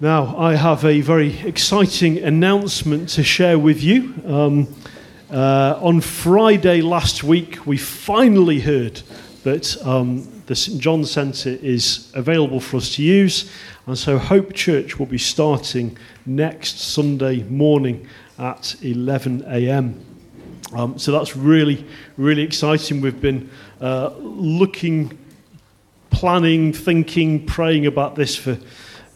Now, I have a very exciting announcement to share with you. Um, uh, on Friday last week, we finally heard that um, the St John Centre is available for us to use, and so Hope Church will be starting next Sunday morning at 11 a.m. Um, so that's really, really exciting. We've been uh, looking, planning, thinking, praying about this for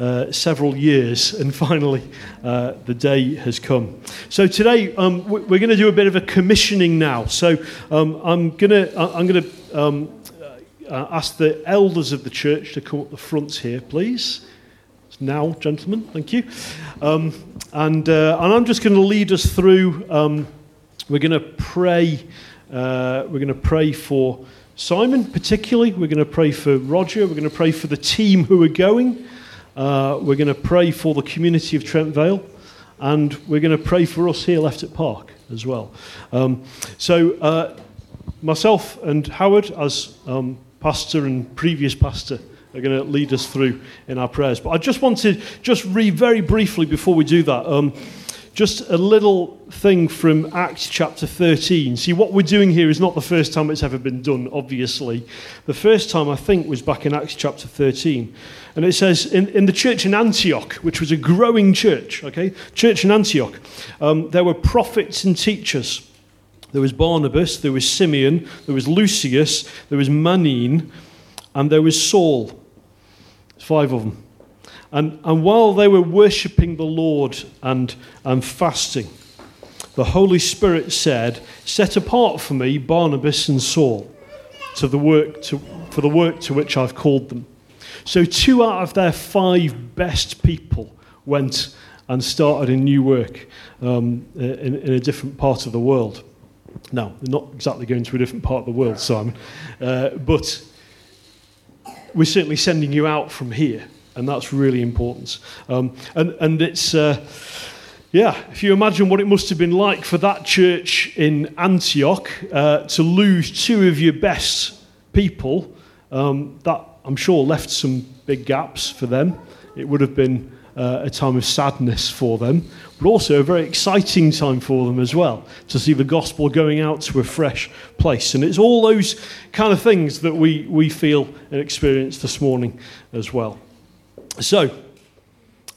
uh, several years, and finally uh, the day has come. So today um, we're going to do a bit of a commissioning now. So um, I'm going to I'm going to um, uh, ask the elders of the church to come up the front here, please. Now, gentlemen, thank you. Um, and uh, and I'm just going to lead us through. Um, we're going to pray. Uh, we're going to pray for. Simon, particularly, we're going to pray for Roger, we're going to pray for the team who are going, uh, we're going to pray for the community of Trent Vale, and we're going to pray for us here left at Park as well. Um, so, uh, myself and Howard, as um, pastor and previous pastor, are going to lead us through in our prayers. But I just wanted, just read very briefly before we do that. Um, just a little thing from Acts chapter 13. See, what we're doing here is not the first time it's ever been done, obviously. The first time, I think, was back in Acts chapter 13. And it says, in, in the church in Antioch, which was a growing church, okay? Church in Antioch, um, there were prophets and teachers. There was Barnabas, there was Simeon, there was Lucius, there was Manaen, and there was Saul. There's Five of them. And, and while they were worshipping the Lord and, and fasting, the Holy Spirit said, Set apart for me Barnabas and Saul to the work to, for the work to which I've called them. So, two out of their five best people went and started a new work um, in, in, a different part of the world. Now, they're not exactly going to a different part of the world, Simon, uh, but we're certainly sending you out from here and that's really important. Um, and, and it's, uh, yeah, if you imagine what it must have been like for that church in Antioch uh, to lose two of your best people, um, that I'm sure left some big gaps for them. It would have been uh, a time of sadness for them, but also a very exciting time for them as well to see the gospel going out to a fresh place. And it's all those kind of things that we, we feel and experience this morning as well. So,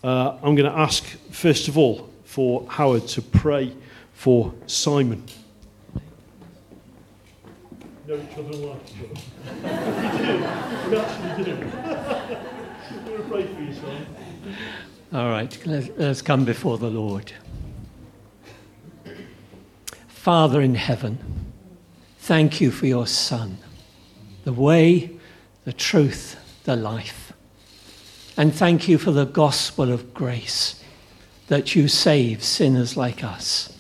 uh, I'm going to ask, first of all, for Howard to pray for Simon. No, each other like each other. we actually do. I'm going to pray for you, Simon. All right, let's come before the Lord. Father in heaven, thank you for your Son, the way, the truth, the life. And thank you for the gospel of grace that you save sinners like us.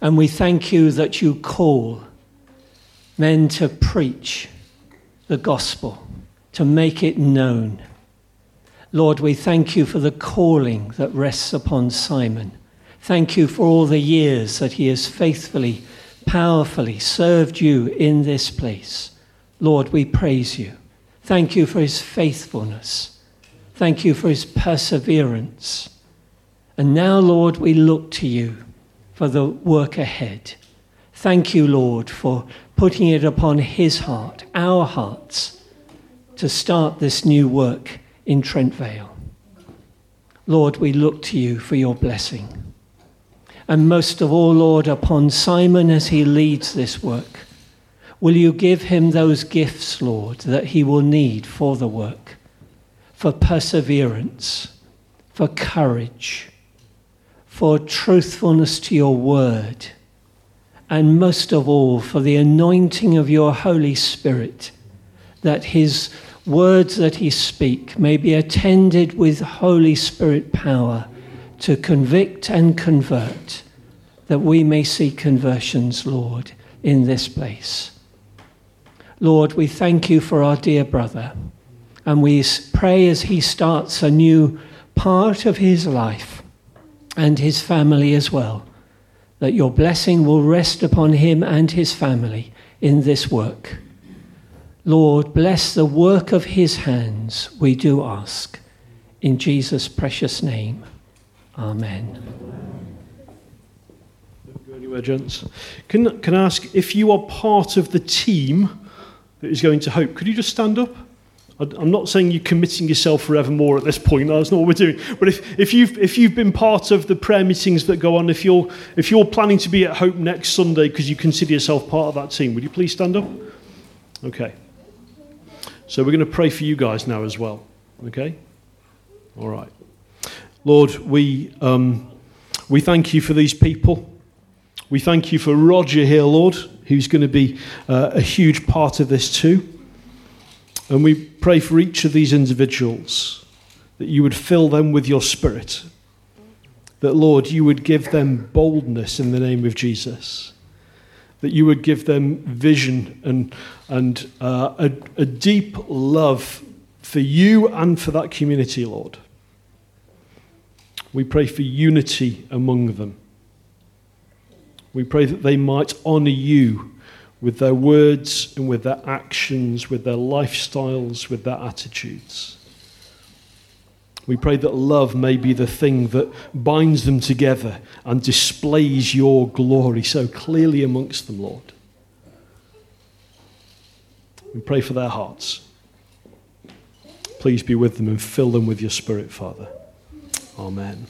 And we thank you that you call men to preach the gospel, to make it known. Lord, we thank you for the calling that rests upon Simon. Thank you for all the years that he has faithfully, powerfully served you in this place. Lord, we praise you. Thank you for his faithfulness. Thank you for his perseverance. And now, Lord, we look to you for the work ahead. Thank you, Lord, for putting it upon his heart, our hearts, to start this new work in Trent Vale. Lord, we look to you for your blessing. And most of all, Lord, upon Simon as he leads this work. Will you give him those gifts, Lord, that he will need for the work, for perseverance, for courage, for truthfulness to your word, and most of all, for the anointing of your Holy Spirit, that his words that he speak may be attended with Holy Spirit power to convict and convert, that we may see conversions, Lord, in this place. Lord, we thank you for our dear brother. And we pray as he starts a new part of his life and his family as well, that your blessing will rest upon him and his family in this work. Lord, bless the work of his hands, we do ask. In Jesus' precious name, Amen. Go anywhere, gents. Can, can I ask if you are part of the team is going to Hope, could you just stand up? I'm not saying you're committing yourself forevermore at this point. That's not what we're doing. But if, if, you've, if you've been part of the prayer meetings that go on, if you're, if you're planning to be at Hope next Sunday because you consider yourself part of that team, would you please stand up? Okay. So we're going to pray for you guys now as well. Okay? All right. Lord, we, um, we thank you for these people. We thank you for Roger here, Lord, who's going to be uh, a huge part of this too. And we pray for each of these individuals that you would fill them with your spirit. That, Lord, you would give them boldness in the name of Jesus. That you would give them vision and, and uh, a, a deep love for you and for that community, Lord. We pray for unity among them. We pray that they might honour you with their words and with their actions, with their lifestyles, with their attitudes. We pray that love may be the thing that binds them together and displays your glory so clearly amongst them, Lord. We pray for their hearts. Please be with them and fill them with your spirit, Father. Amen.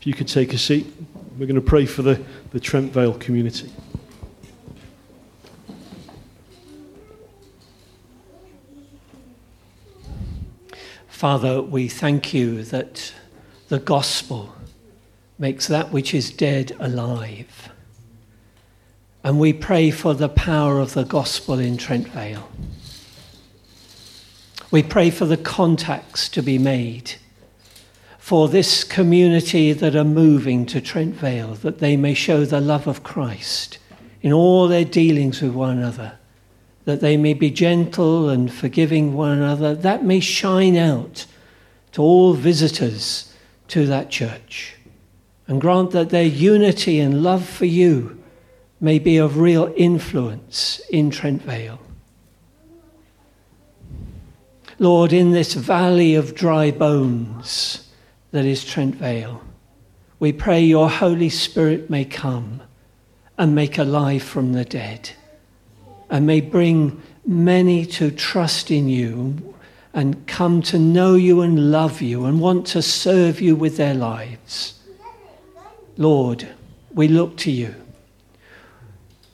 If you could take a seat, we're going to pray for the, the Trent Vale community. Father, we thank you that the gospel makes that which is dead alive. And we pray for the power of the gospel in Trent Vale. We pray for the contacts to be made for this community that are moving to Trent Vale, that they may show the love of Christ in all their dealings with one another, that they may be gentle and forgiving one another, that may shine out to all visitors to that church. And grant that their unity and love for you may be of real influence in Trent Vale. Lord, in this valley of dry bones that is Trent Vale, we pray your Holy Spirit may come and make alive from the dead and may bring many to trust in you and come to know you and love you and want to serve you with their lives. Lord, we look to you.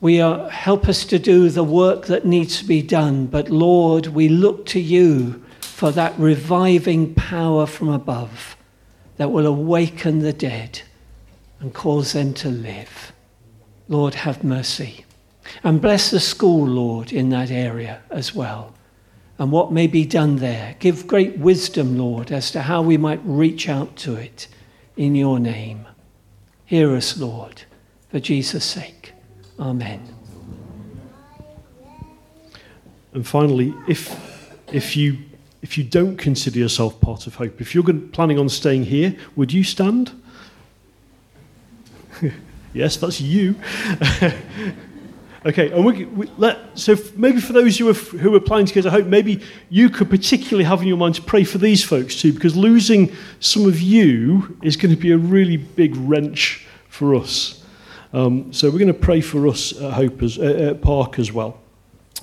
We are, help us to do the work that needs to be done, but Lord, we look to you for that reviving power from above that will awaken the dead and cause them to live. Lord, have mercy. And bless the school, Lord, in that area as well. And what may be done there. Give great wisdom, Lord, as to how we might reach out to it in your name. Hear us, Lord, for Jesus' sake. Amen. And finally, if, if, you, if you don't consider yourself part of Hope, if you're planning on staying here, would you stand? yes, that's you. okay, and we, we let, so maybe for those who are, who are planning to go to Hope, maybe you could particularly have in your mind to pray for these folks too, because losing some of you is going to be a really big wrench for us. Um, so we're going to pray for us at Hope as, uh, at Park as well.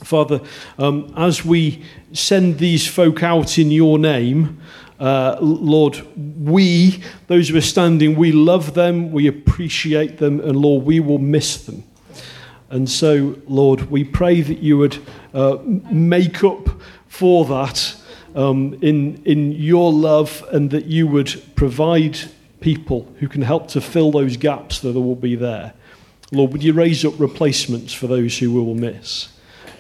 Father, um, as we send these folk out in your name, uh, Lord, we, those who are standing, we love them, we appreciate them, and Lord, we will miss them. And so, Lord, we pray that you would uh, make up for that um, in, in your love and that you would provide people who can help to fill those gaps that will be there. Lord, would you raise up replacements for those who we will miss?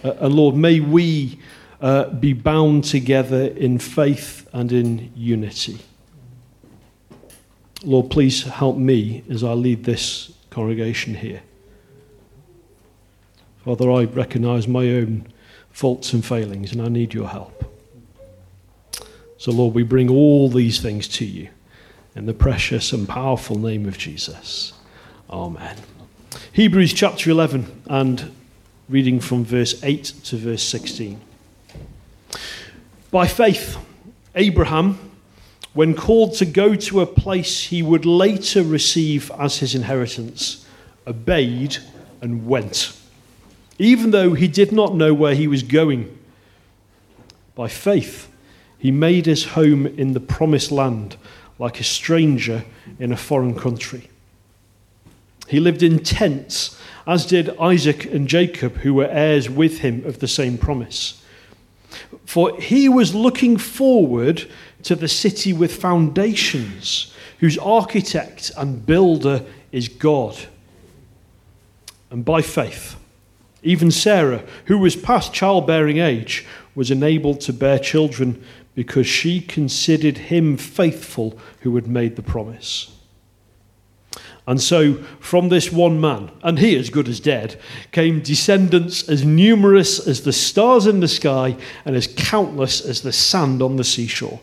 Uh, and Lord, may we uh, be bound together in faith and in unity. Lord, please help me as I lead this congregation here. Father, I recognize my own faults and failings, and I need your help. So, Lord, we bring all these things to you in the precious and powerful name of Jesus. Amen. Hebrews chapter 11 and reading from verse 8 to verse 16. By faith, Abraham, when called to go to a place he would later receive as his inheritance, obeyed and went, even though he did not know where he was going. By faith, he made his home in the promised land like a stranger in a foreign country. He lived in tents, as did Isaac and Jacob, who were heirs with him of the same promise. For he was looking forward to the city with foundations, whose architect and builder is God. And by faith, even Sarah, who was past childbearing age, was enabled to bear children because she considered him faithful who had made the promise. And so, from this one man, and he as good as dead, came descendants as numerous as the stars in the sky and as countless as the sand on the seashore.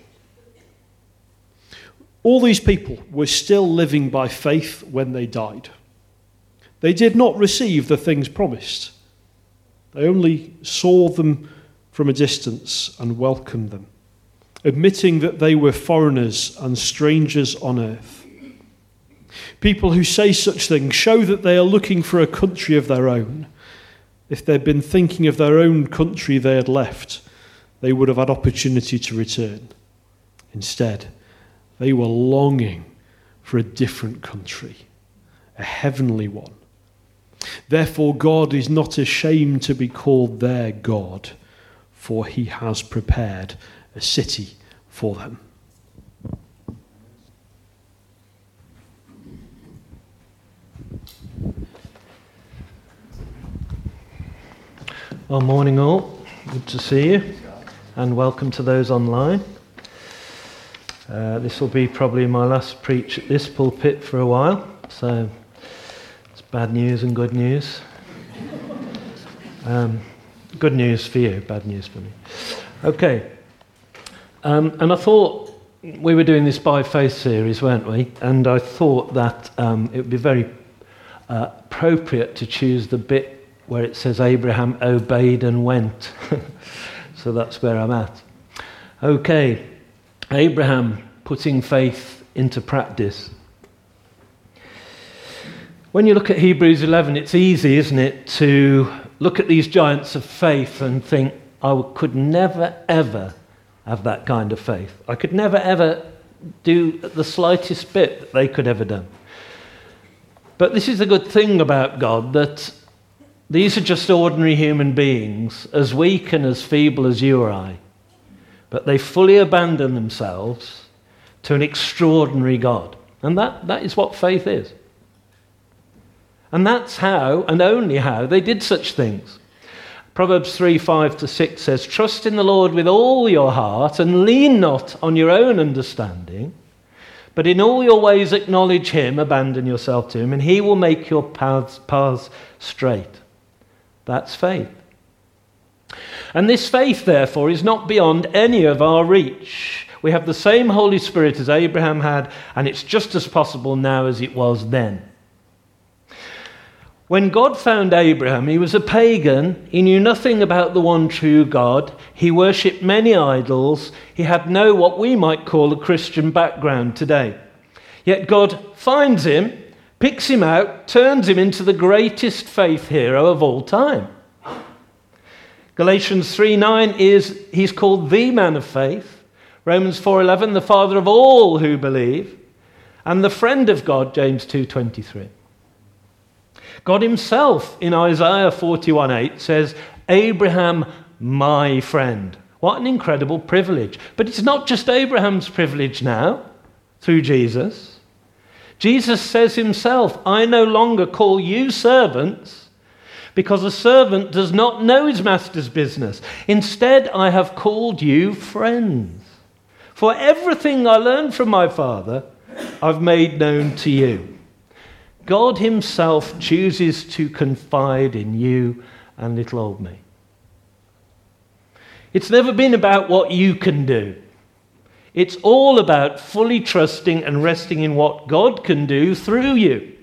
All these people were still living by faith when they died. They did not receive the things promised, they only saw them from a distance and welcomed them, admitting that they were foreigners and strangers on earth. People who say such things show that they are looking for a country of their own. If they'd been thinking of their own country they had left, they would have had opportunity to return. Instead, they were longing for a different country, a heavenly one. Therefore, God is not ashamed to be called their God, for he has prepared a city for them. Well, morning all. Good to see you, and welcome to those online. Uh, this will be probably my last preach at this pulpit for a while, so it's bad news and good news. Um, good news for you, bad news for me. Okay, um, and I thought we were doing this by faith series, weren't we? And I thought that um, it would be very uh, appropriate to choose the bit where it says Abraham obeyed and went. so that's where I'm at. Okay, Abraham putting faith into practice. When you look at Hebrews 11, it's easy, isn't it, to look at these giants of faith and think, I could never, ever have that kind of faith. I could never, ever do the slightest bit that they could ever do. But this is the good thing about God that these are just ordinary human beings, as weak and as feeble as you or I. But they fully abandon themselves to an extraordinary God. And that, that is what faith is. And that's how, and only how, they did such things. Proverbs 3 5 to 6 says, Trust in the Lord with all your heart and lean not on your own understanding, but in all your ways acknowledge him, abandon yourself to him, and he will make your paths, paths straight. That's faith. And this faith, therefore, is not beyond any of our reach. We have the same Holy Spirit as Abraham had, and it's just as possible now as it was then. When God found Abraham, he was a pagan. He knew nothing about the one true God. He worshipped many idols. He had no what we might call a Christian background today. Yet God finds him picks him out, turns him into the greatest faith hero of all time. Galatians 3:9 is he's called the man of faith. Romans 4:11 the father of all who believe and the friend of God James 2:23. God himself in Isaiah 41:8 says Abraham my friend. What an incredible privilege. But it's not just Abraham's privilege now through Jesus. Jesus says himself, I no longer call you servants because a servant does not know his master's business. Instead, I have called you friends. For everything I learned from my Father, I've made known to you. God Himself chooses to confide in you and little old me. It's never been about what you can do. It's all about fully trusting and resting in what God can do through you.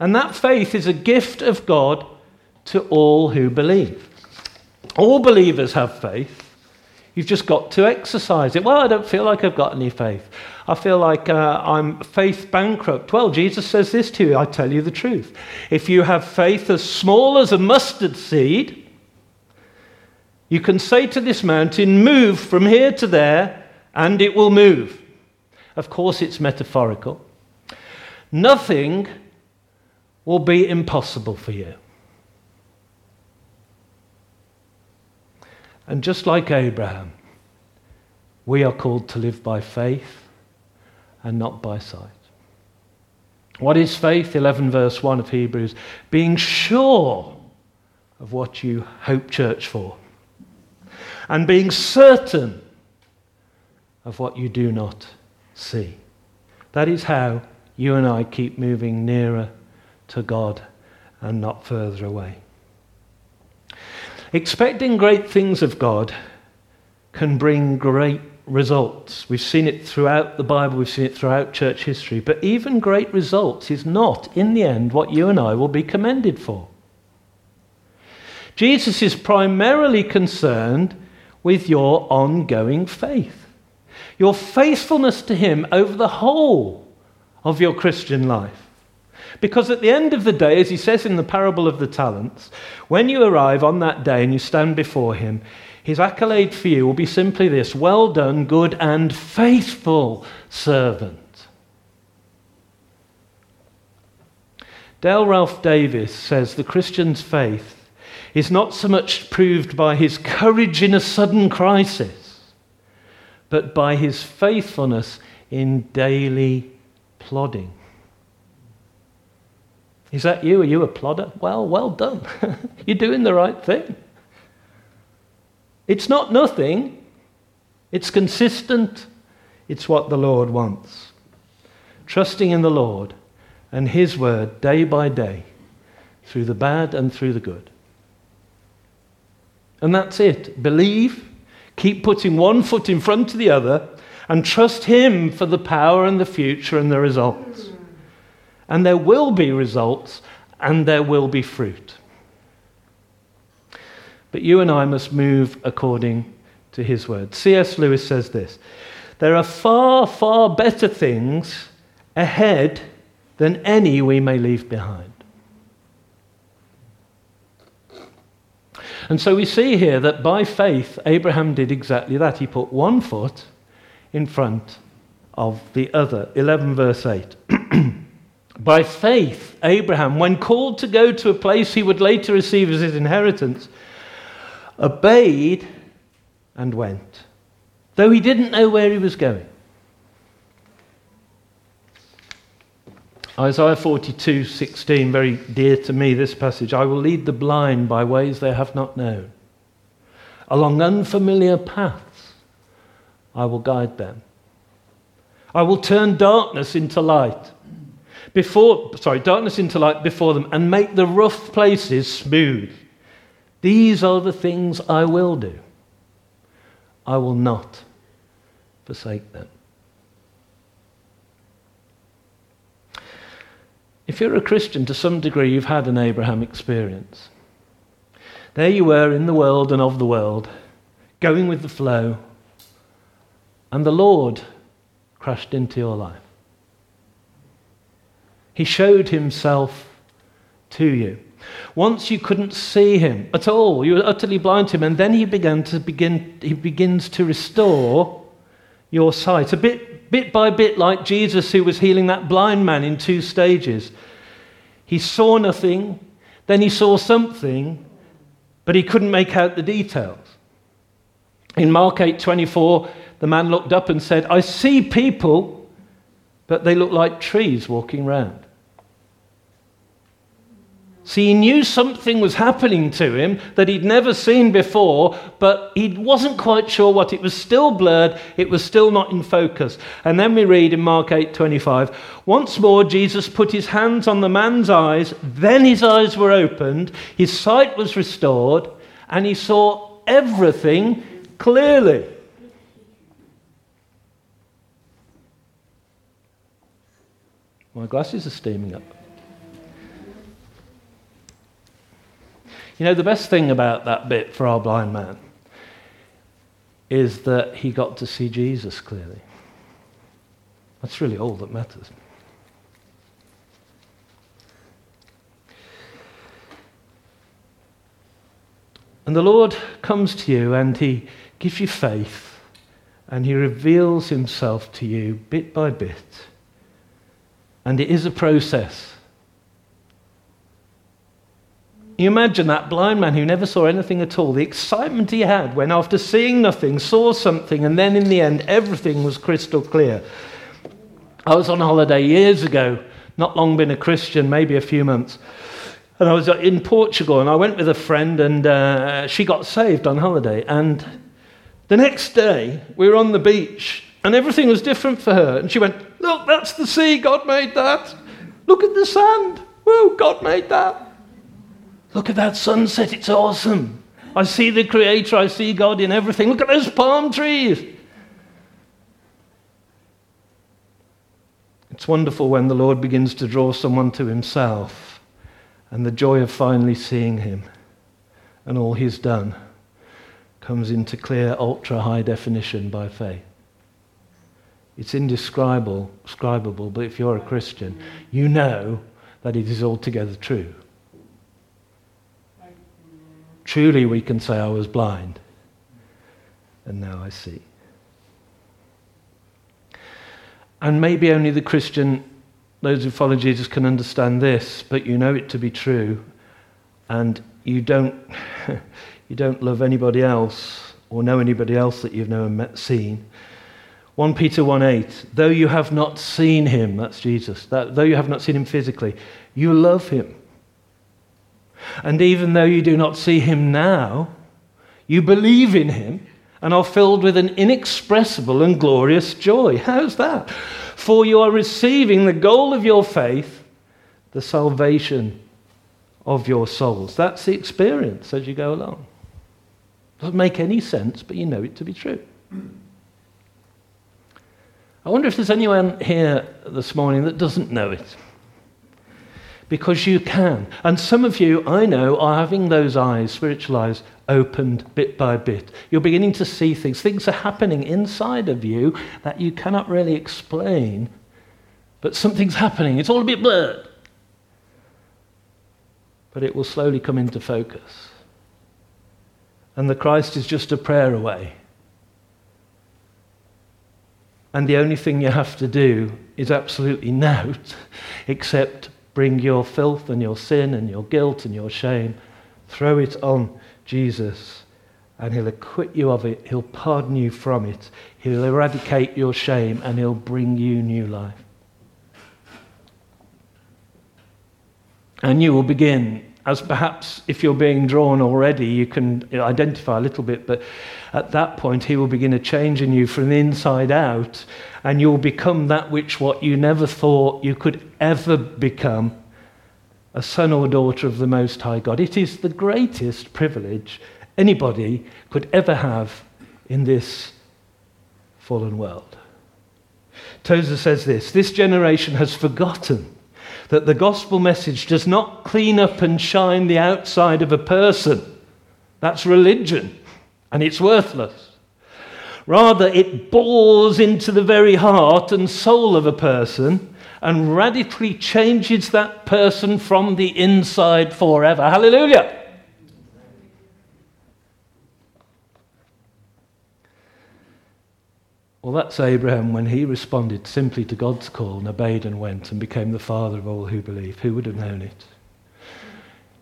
And that faith is a gift of God to all who believe. All believers have faith. You've just got to exercise it. Well, I don't feel like I've got any faith. I feel like uh, I'm faith bankrupt. Well, Jesus says this to you I tell you the truth. If you have faith as small as a mustard seed, you can say to this mountain, Move from here to there, and it will move. Of course, it's metaphorical. Nothing will be impossible for you. And just like Abraham, we are called to live by faith and not by sight. What is faith? 11 verse 1 of Hebrews. Being sure of what you hope church for, and being certain of what you do not see. That is how you and I keep moving nearer to God and not further away. Expecting great things of God can bring great results. We've seen it throughout the Bible, we've seen it throughout church history. But even great results is not, in the end, what you and I will be commended for. Jesus is primarily concerned with your ongoing faith, your faithfulness to Him over the whole of your Christian life. Because at the end of the day, as he says in the parable of the talents, when you arrive on that day and you stand before him, his accolade for you will be simply this Well done, good and faithful servant. Dale Ralph Davis says the Christian's faith is not so much proved by his courage in a sudden crisis, but by his faithfulness in daily plodding. Is that you? Are you a plodder? Well, well done. You're doing the right thing. It's not nothing, it's consistent. It's what the Lord wants. Trusting in the Lord and His word day by day, through the bad and through the good. And that's it. Believe, keep putting one foot in front of the other, and trust Him for the power and the future and the results. And there will be results, and there will be fruit. But you and I must move according to his word. C.S. Lewis says this There are far, far better things ahead than any we may leave behind. And so we see here that by faith, Abraham did exactly that. He put one foot in front of the other. 11 verse 8. by faith, Abraham, when called to go to a place he would later receive as his inheritance, obeyed and went, though he didn't know where he was going. Isaiah 42 16, very dear to me, this passage. I will lead the blind by ways they have not known. Along unfamiliar paths, I will guide them. I will turn darkness into light. Before, sorry, darkness into light before them and make the rough places smooth. These are the things I will do. I will not forsake them. If you're a Christian, to some degree, you've had an Abraham experience. There you were in the world and of the world, going with the flow, and the Lord crashed into your life. He showed himself to you. Once you couldn't see him at all, you were utterly blind to him, and then he began to begin, he begins to restore your sight. A bit, bit by bit, like Jesus who was healing that blind man in two stages. He saw nothing, then he saw something, but he couldn't make out the details. In Mark 8:24, the man looked up and said, I see people, but they look like trees walking round. See, he knew something was happening to him that he'd never seen before, but he wasn't quite sure what. It was still blurred, it was still not in focus. And then we read in Mark 8:25, once more Jesus put his hands on the man's eyes, then his eyes were opened, his sight was restored, and he saw everything clearly. My glasses are steaming up. You know, the best thing about that bit for our blind man is that he got to see Jesus clearly. That's really all that matters. And the Lord comes to you and he gives you faith and he reveals himself to you bit by bit. And it is a process. You imagine that blind man who never saw anything at all, the excitement he had when, after seeing nothing, saw something, and then in the end, everything was crystal clear. I was on holiday years ago, not long been a Christian, maybe a few months. And I was in Portugal, and I went with a friend, and uh, she got saved on holiday. And the next day, we were on the beach, and everything was different for her. And she went, Look, that's the sea, God made that. Look at the sand. Whoa, God made that. Look at that sunset, it's awesome. I see the Creator, I see God in everything. Look at those palm trees. It's wonderful when the Lord begins to draw someone to Himself and the joy of finally seeing Him and all He's done comes into clear, ultra high definition by faith. It's indescribable, describable, but if you're a Christian, you know that it is altogether true. Truly, we can say, I was blind, and now I see. And maybe only the Christian, those who follow Jesus, can understand this, but you know it to be true, and you don't, you don't love anybody else or know anybody else that you've never met, seen. 1 Peter 1 8, though you have not seen him, that's Jesus, that, though you have not seen him physically, you love him. And even though you do not see him now, you believe in him and are filled with an inexpressible and glorious joy. How's that? For you are receiving the goal of your faith, the salvation of your souls. That's the experience as you go along. Doesn't make any sense, but you know it to be true. I wonder if there's anyone here this morning that doesn't know it because you can. And some of you, I know, are having those eyes, spiritual eyes, opened bit by bit. You're beginning to see things. Things are happening inside of you that you cannot really explain, but something's happening. It's all a bit blurred. But it will slowly come into focus. And the Christ is just a prayer away. And the only thing you have to do is absolutely note, except Bring your filth and your sin and your guilt and your shame, throw it on Jesus, and He'll acquit you of it. He'll pardon you from it. He'll eradicate your shame, and He'll bring you new life. And you will begin, as perhaps if you're being drawn already, you can identify a little bit, but at that point, He will begin a change in you from the inside out, and you'll become that which what you never thought you could ever become a son or daughter of the Most High God. It is the greatest privilege anybody could ever have in this fallen world. Tozer says this this generation has forgotten that the gospel message does not clean up and shine the outside of a person. That's religion, and it's worthless. Rather, it bores into the very heart and soul of a person and radically changes that person from the inside forever. Hallelujah. Well, that's Abraham when he responded simply to God's call and obeyed and went and became the father of all who believe. Who would have known it?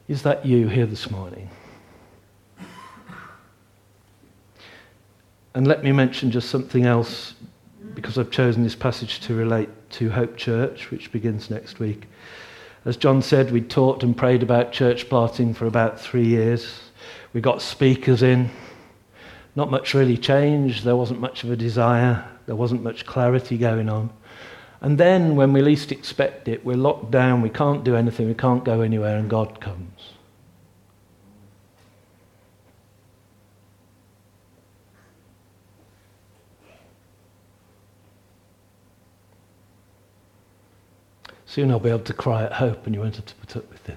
Is that you here this morning? And let me mention just something else because I've chosen this passage to relate to Hope Church, which begins next week. As John said, we talked and prayed about church planting for about three years. We got speakers in. Not much really changed. There wasn't much of a desire. There wasn't much clarity going on. And then, when we least expect it, we're locked down. We can't do anything. We can't go anywhere, and God comes. Soon I'll be able to cry at hope, and you won't have to put up with this.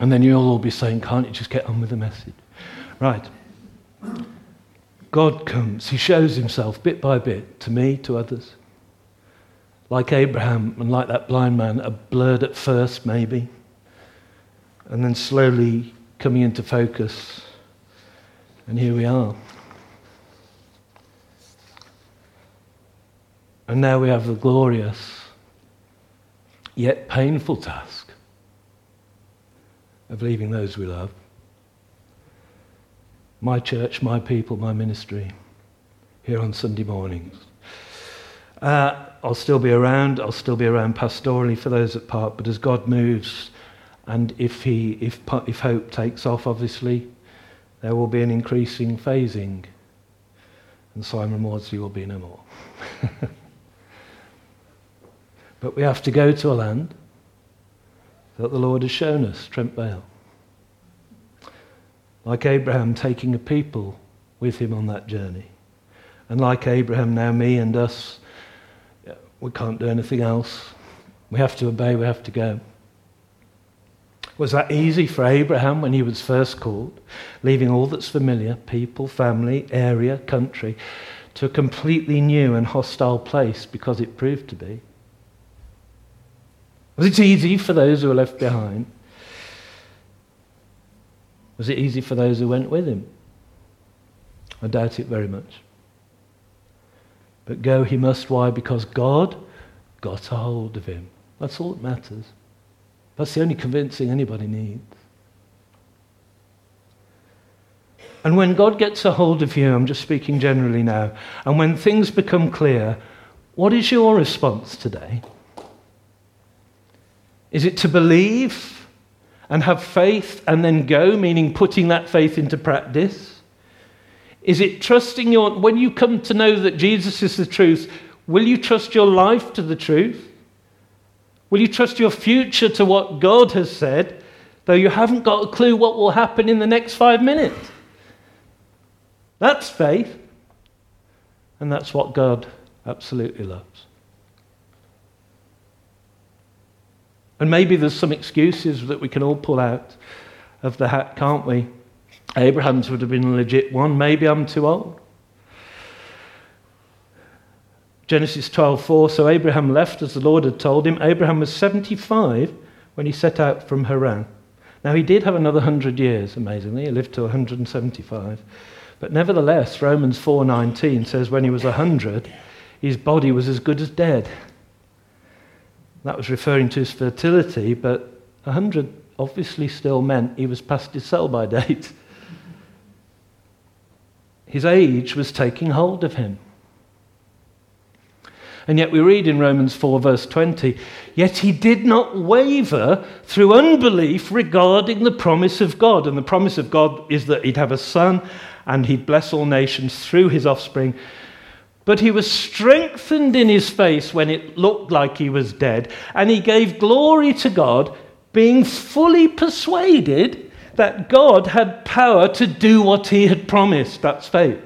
And then you'll all be saying, Can't you just get on with the message? Right. God comes, He shows Himself bit by bit to me, to others. Like Abraham and like that blind man, a blurred at first, maybe, and then slowly coming into focus. And here we are. And now we have the glorious, yet painful task of leaving those we love my church, my people, my ministry, here on Sunday mornings. Uh, I'll still be around. I'll still be around pastorally for those at Park. But as God moves, and if he, if if hope takes off, obviously, there will be an increasing phasing, and Simon Maudsley will be no more. but we have to go to a land that the Lord has shown us, Trent Vale like Abraham taking a people with him on that journey. And like Abraham, now me and us, we can't do anything else. We have to obey, we have to go. Was that easy for Abraham when he was first called, leaving all that's familiar, people, family, area, country, to a completely new and hostile place because it proved to be? Was it easy for those who were left behind? Was it easy for those who went with him? I doubt it very much. But go he must. Why? Because God got a hold of him. That's all that matters. That's the only convincing anybody needs. And when God gets a hold of you, I'm just speaking generally now, and when things become clear, what is your response today? Is it to believe and have faith and then go, meaning putting that faith into practice? Is it trusting your, when you come to know that Jesus is the truth, will you trust your life to the truth? Will you trust your future to what God has said, though you haven't got a clue what will happen in the next five minutes? That's faith. And that's what God absolutely loves. And maybe there's some excuses that we can all pull out of the hat, can't we? Abraham's would have been a legit one. Maybe I'm too old. Genesis 12:4 So Abraham left as the Lord had told him. Abraham was 75 when he set out from Haran. Now he did have another 100 years amazingly. He lived to 175. But nevertheless Romans 4:19 says when he was 100 his body was as good as dead. That was referring to his fertility, but 100 obviously still meant he was past his sell by date. His age was taking hold of him. And yet we read in Romans 4, verse 20, yet he did not waver through unbelief regarding the promise of God. And the promise of God is that he'd have a son and he'd bless all nations through his offspring. But he was strengthened in his face when it looked like he was dead, and he gave glory to God, being fully persuaded that God had power to do what he had promised. That's faith.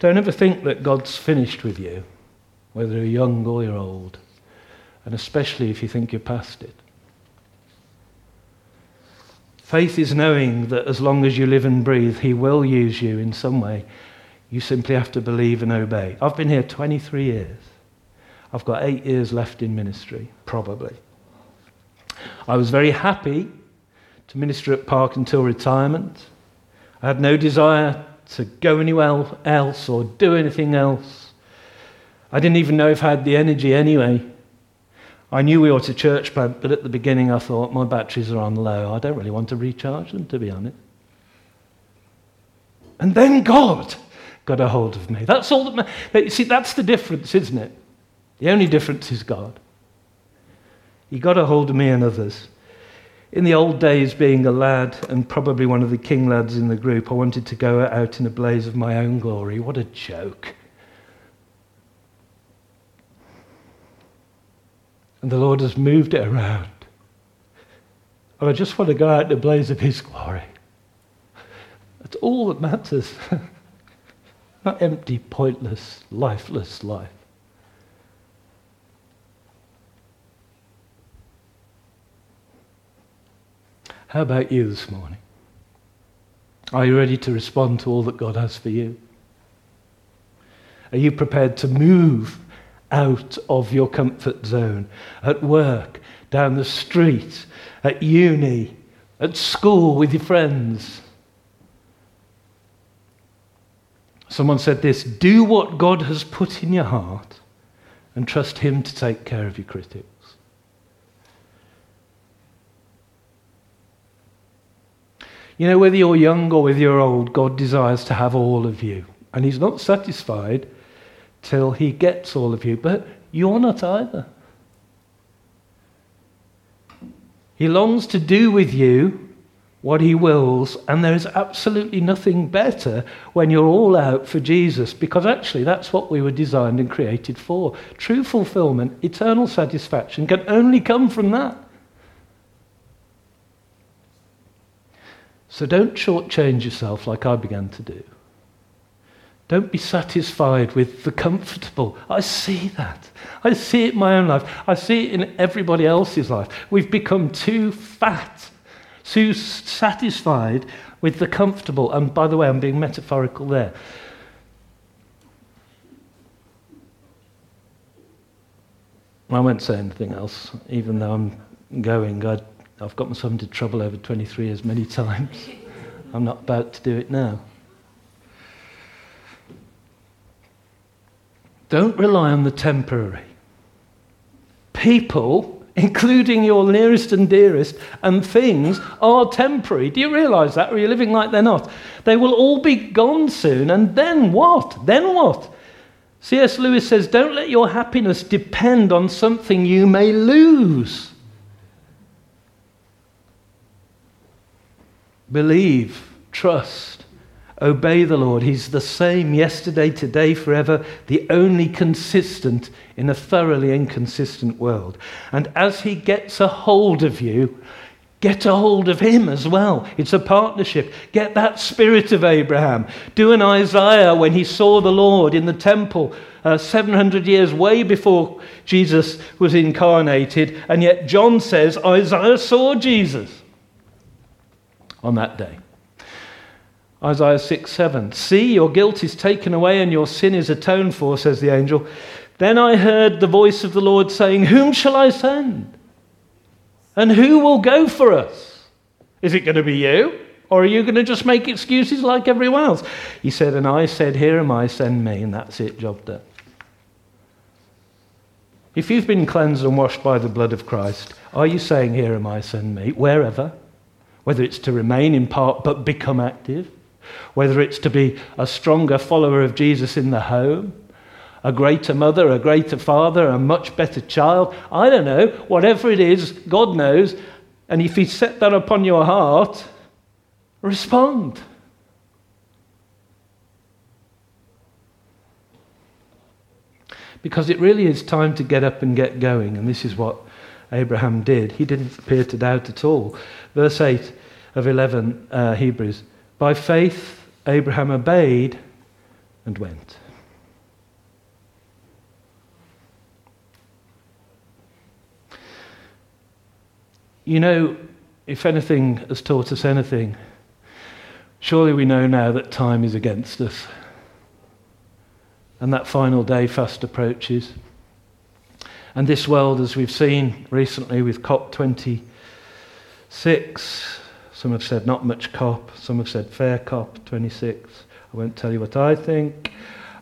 Don't ever think that God's finished with you, whether you're young or you're old, and especially if you think you're past it. Faith is knowing that as long as you live and breathe, He will use you in some way. You simply have to believe and obey. I've been here 23 years. I've got eight years left in ministry, probably. I was very happy to minister at Park until retirement. I had no desire to go anywhere else or do anything else. I didn't even know if I had the energy anyway. I knew we ought to church plant, but at the beginning I thought my batteries are on low. I don't really want to recharge them, to be honest. And then God got a hold of me. That's all that. Ma- you see, that's the difference, isn't it? The only difference is God. He got a hold of me and others. In the old days, being a lad and probably one of the king lads in the group, I wanted to go out in a blaze of my own glory. What a joke. And the Lord has moved it around. And I just want to go out in the blaze of His glory. That's all that matters. Not empty, pointless, lifeless life. How about you this morning? Are you ready to respond to all that God has for you? Are you prepared to move out of your comfort zone at work, down the street, at uni, at school with your friends? Someone said this do what God has put in your heart and trust Him to take care of your critics. You know, whether you're young or whether you're old, God desires to have all of you. And He's not satisfied till He gets all of you. But you're not either. He longs to do with you what he wills, and there is absolutely nothing better when you're all out for Jesus, because actually that's what we were designed and created for. True fulfillment, eternal satisfaction can only come from that. So don't shortchange yourself like I began to do. Don't be satisfied with the comfortable. I see that. I see it in my own life. I see it in everybody else's life. We've become too fat too satisfied with the comfortable. And by the way, I'm being metaphorical there. I won't say anything else, even though I'm going. i have got myself into trouble over 23 years many times. I'm not about to do it now. Don't rely on the temporary. People including your nearest and dearest, and things are temporary. Do you realize that? Or are you living like they're not? They will all be gone soon, and then what? Then what? C.S. Lewis says, Don't let your happiness depend on something you may lose. Believe, trust, Obey the Lord. He's the same yesterday, today, forever, the only consistent in a thoroughly inconsistent world. And as He gets a hold of you, get a hold of Him as well. It's a partnership. Get that spirit of Abraham. Do an Isaiah when he saw the Lord in the temple uh, 700 years way before Jesus was incarnated. And yet John says Isaiah saw Jesus on that day. Isaiah 6 7. See, your guilt is taken away and your sin is atoned for, says the angel. Then I heard the voice of the Lord saying, Whom shall I send? And who will go for us? Is it going to be you? Or are you going to just make excuses like everyone else? He said, And I said, Here am I, send me. And that's it, job done. If you've been cleansed and washed by the blood of Christ, are you saying, Here am I, send me? Wherever? Whether it's to remain in Park but become active, whether it's to be a stronger follower of Jesus in the home, a greater mother, a greater father, a much better child. I don't know. Whatever it is, God knows. And if He set that upon your heart, respond. Because it really is time to get up and get going. And this is what Abraham did. He didn't appear to doubt at all. Verse 8 of 11 uh, Hebrews. By faith, Abraham obeyed and went. You know, if anything has taught us anything, surely we know now that time is against us. And that final day fast approaches. And this world, as we've seen recently with COP26, some have said not much cop. Some have said fair cop, 26. I won't tell you what I think.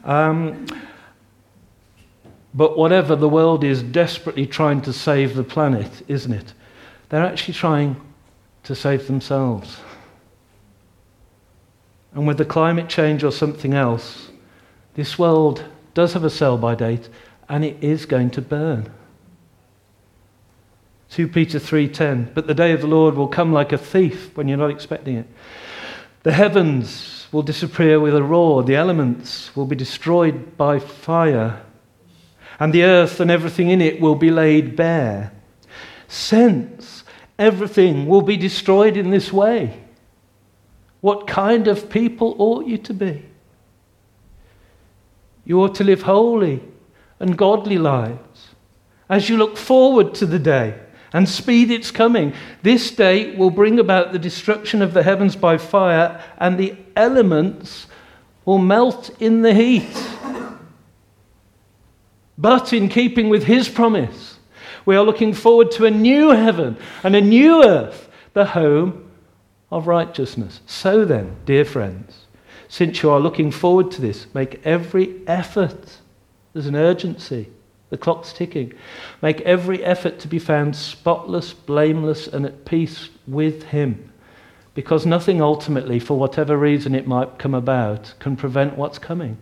Um, but whatever, the world is desperately trying to save the planet, isn't it? They're actually trying to save themselves. And whether climate change or something else, this world does have a sell by date and it is going to burn. 2 Peter 3:10 But the day of the Lord will come like a thief when you're not expecting it. The heavens will disappear with a roar, the elements will be destroyed by fire, and the earth and everything in it will be laid bare. Sense everything will be destroyed in this way. What kind of people ought you to be? You ought to live holy and godly lives as you look forward to the day and speed its coming. This day will bring about the destruction of the heavens by fire, and the elements will melt in the heat. But in keeping with his promise, we are looking forward to a new heaven and a new earth, the home of righteousness. So then, dear friends, since you are looking forward to this, make every effort. There's an urgency. The clock's ticking. Make every effort to be found spotless, blameless, and at peace with Him. Because nothing ultimately, for whatever reason it might come about, can prevent what's coming.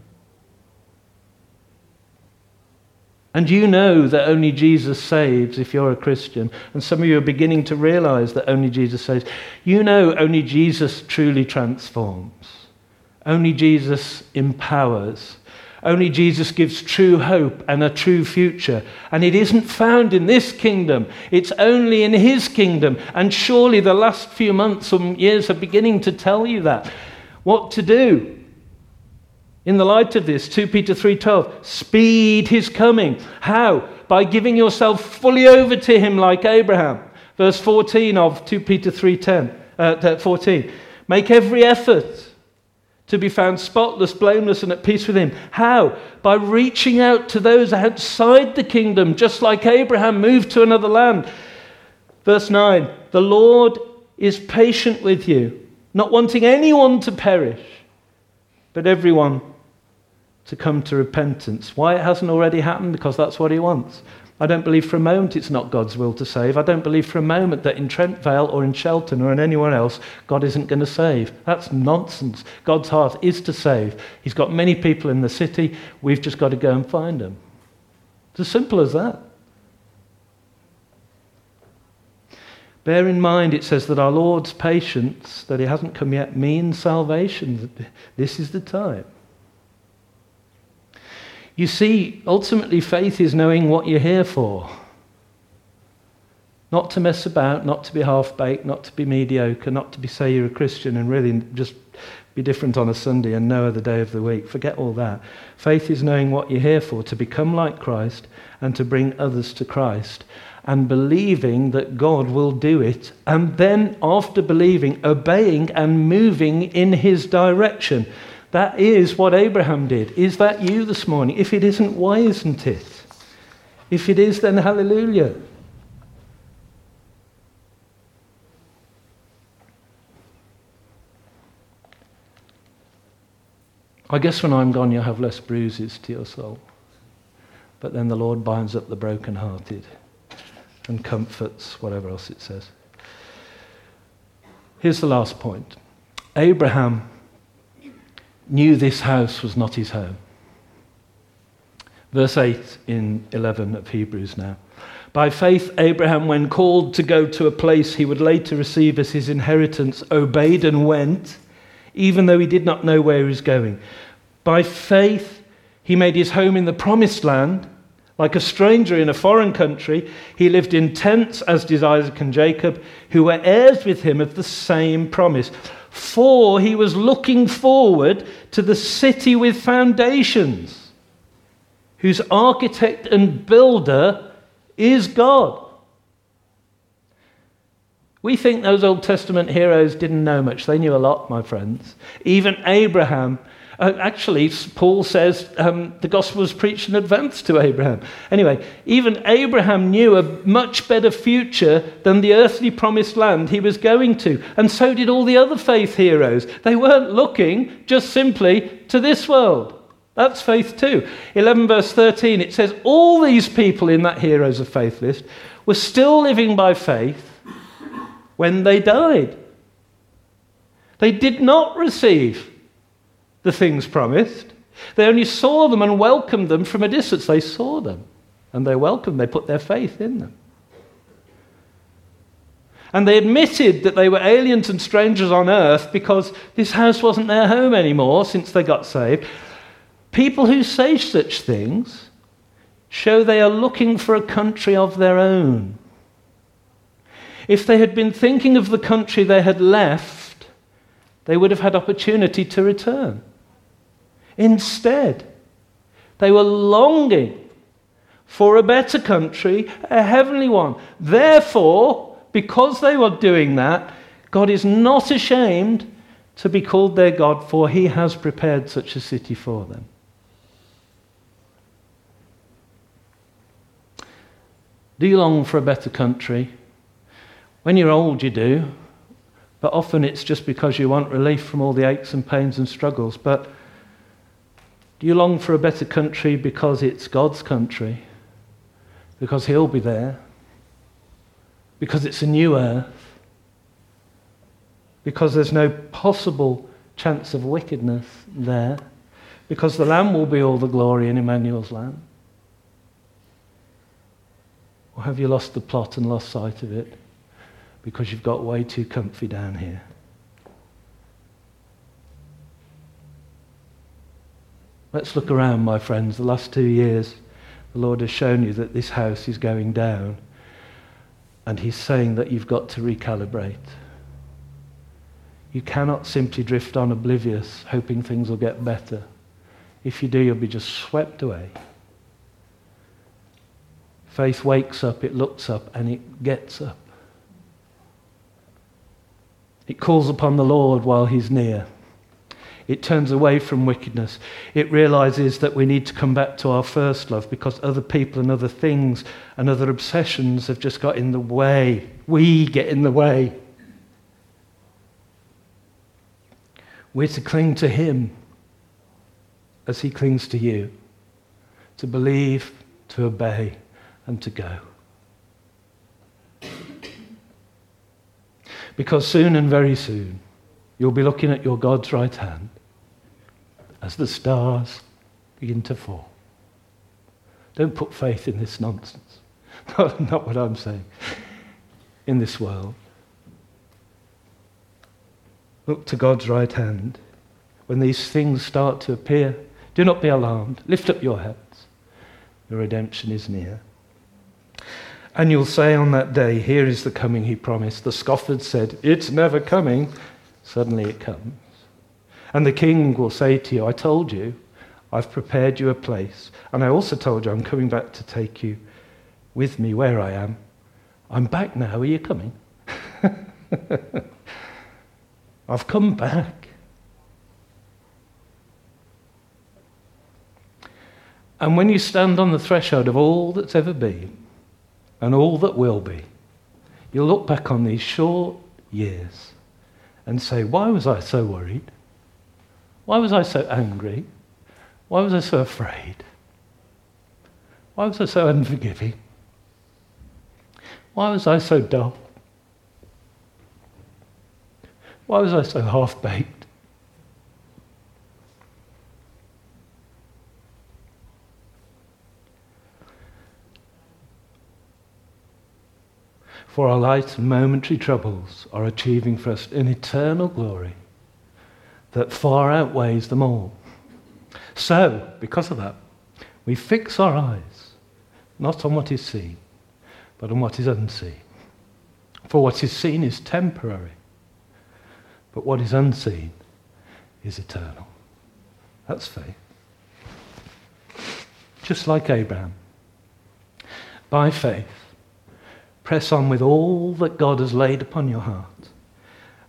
And you know that only Jesus saves if you're a Christian. And some of you are beginning to realize that only Jesus saves. You know only Jesus truly transforms, only Jesus empowers. Only Jesus gives true hope and a true future. And it isn't found in this kingdom, it's only in his kingdom. And surely the last few months and years are beginning to tell you that. What to do? In the light of this, 2 Peter 3:12, speed his coming. How? By giving yourself fully over to him like Abraham. Verse 14 of 2 Peter 3:10, uh, 14. Make every effort to be found spotless, blameless, and at peace with Him. How? By reaching out to those outside the kingdom, just like Abraham moved to another land. Verse 9 The Lord is patient with you, not wanting anyone to perish, but everyone to come to repentance. Why it hasn't already happened? Because that's what He wants. I don't believe for a moment it's not God's will to save. I don't believe for a moment that in Trent Vale or in Shelton or in anywhere else, God isn't going to save. That's nonsense. God's heart is to save. He's got many people in the city. We've just got to go and find them. It's as simple as that. Bear in mind, it says that our Lord's patience, that He hasn't come yet, means salvation. This is the time. You see, ultimately, faith is knowing what you're here for. Not to mess about, not to be half baked, not to be mediocre, not to be say you're a Christian and really just be different on a Sunday and no other day of the week. Forget all that. Faith is knowing what you're here for, to become like Christ and to bring others to Christ and believing that God will do it, and then, after believing, obeying and moving in His direction. That is what Abraham did. Is that you this morning? If it isn't, why isn't it? If it is, then hallelujah. I guess when I'm gone, you'll have less bruises to your soul. But then the Lord binds up the brokenhearted and comforts whatever else it says. Here's the last point Abraham knew this house was not his home. Verse 8 in 11 of Hebrews now. By faith, Abraham, when called to go to a place he would later receive as his inheritance, obeyed and went, even though he did not know where he was going. By faith, he made his home in the promised land. Like a stranger in a foreign country, he lived in tents, as did Isaac and Jacob, who were heirs with him of the same promise for he was looking forward to the city with foundations, whose architect and builder is God. We think those Old Testament heroes didn't know much. They knew a lot, my friends. Even Abraham uh, actually, Paul says um, the gospel was preached in advance to Abraham. Anyway, even Abraham knew a much better future than the earthly promised land he was going to. And so did all the other faith heroes. They weren't looking just simply to this world. That's faith too. 11 verse 13, it says, All these people in that heroes of faith list were still living by faith when they died. They did not receive the things promised. They only saw them and welcomed them from a distance. They saw them and they welcomed, they put their faith in them. And they admitted that they were aliens and strangers on earth because this house wasn't their home anymore since they got saved. People who say such things show they are looking for a country of their own. If they had been thinking of the country they had left, they would have had opportunity to return. Instead, they were longing for a better country, a heavenly one. Therefore, because they were doing that, God is not ashamed to be called their God, for he has prepared such a city for them. Do you long for a better country? When you're old, you do, but often it's just because you want relief from all the aches and pains and struggles. But you long for a better country because it's God's country? Because He'll be there? Because it's a new earth? Because there's no possible chance of wickedness there? Because the Lamb will be all the glory in Emmanuel's land? Or have you lost the plot and lost sight of it because you've got way too comfy down here? Let's look around, my friends. The last two years, the Lord has shown you that this house is going down, and He's saying that you've got to recalibrate. You cannot simply drift on oblivious, hoping things will get better. If you do, you'll be just swept away. Faith wakes up, it looks up, and it gets up. It calls upon the Lord while He's near. It turns away from wickedness. It realizes that we need to come back to our first love because other people and other things and other obsessions have just got in the way. We get in the way. We're to cling to Him as He clings to you, to believe, to obey, and to go. Because soon and very soon, you'll be looking at your God's right hand as the stars begin to fall. Don't put faith in this nonsense. Not, not what I'm saying. In this world. Look to God's right hand. When these things start to appear, do not be alarmed. Lift up your heads. Your redemption is near. And you'll say on that day, Here is the coming he promised. The scoffers said, It's never coming. Suddenly it comes. And the king will say to you, I told you, I've prepared you a place. And I also told you, I'm coming back to take you with me where I am. I'm back now. Are you coming? I've come back. And when you stand on the threshold of all that's ever been and all that will be, you'll look back on these short years and say, Why was I so worried? Why was I so angry? Why was I so afraid? Why was I so unforgiving? Why was I so dull? Why was I so half baked? For our light and momentary troubles are achieving for us an eternal glory that far outweighs them all. So, because of that, we fix our eyes not on what is seen, but on what is unseen. For what is seen is temporary, but what is unseen is eternal. That's faith. Just like Abraham. By faith, press on with all that God has laid upon your heart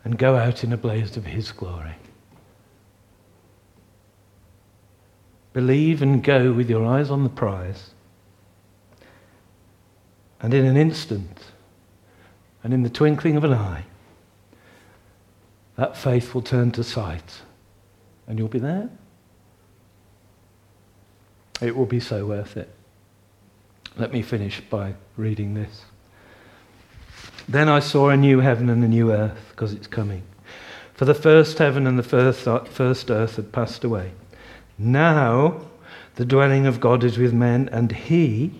and go out in a blaze of his glory. Believe and go with your eyes on the prize. And in an instant, and in the twinkling of an eye, that faith will turn to sight, and you'll be there. It will be so worth it. Let me finish by reading this. Then I saw a new heaven and a new earth, because it's coming. For the first heaven and the first, uh, first earth had passed away now the dwelling of God is with men, and He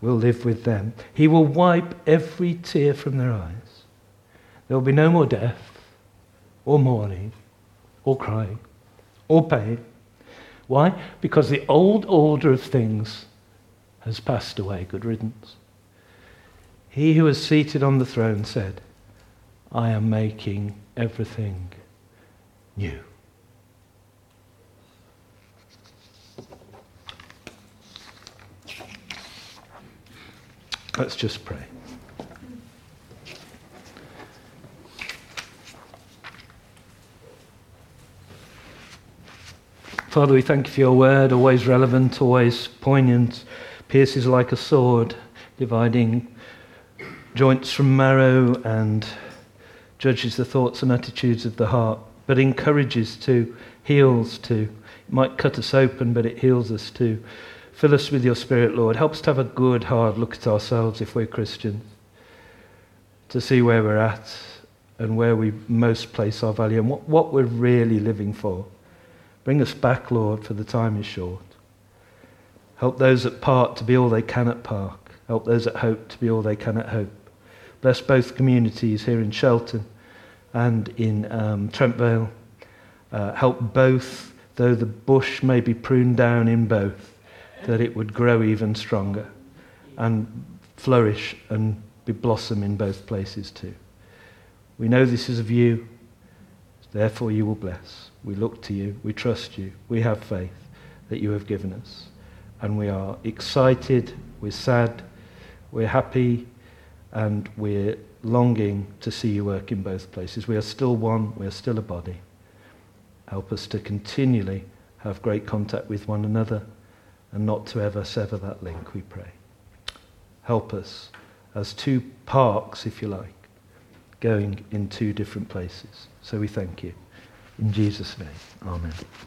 will live with them. He will wipe every tear from their eyes. There will be no more death, or mourning, or crying, or pain. Why? Because the old order of things has passed away. Good riddance. He who was seated on the throne said, I am making everything new. Let's just pray. Father, we thank you for your word, always relevant, always poignant, pierces like a sword, dividing joints from marrow and judges the thoughts and attitudes of the heart, but encourages to, heals to. It might cut us open, but it heals us too. Fill us with your Spirit, Lord. Help us to have a good, hard look at ourselves if we're Christians, to see where we're at and where we most place our value and what, what we're really living for. Bring us back, Lord, for the time is short. Help those at Park to be all they can at Park. Help those at Hope to be all they can at Hope. Bless both communities here in Shelton and in um. Uh, help both, though the bush may be pruned down in both, that it would grow even stronger and flourish and be blossom in both places too. We know this is of you, therefore you will bless. We look to you. We trust you. We have faith that you have given us. And we are excited. We're sad. We're happy. And we're longing to see you work in both places. We are still one. We are still a body. Help us to continually have great contact with one another and not to ever sever that link, we pray. Help us as two parks, if you like, going in two different places. So we thank you. In Jesus' name, amen.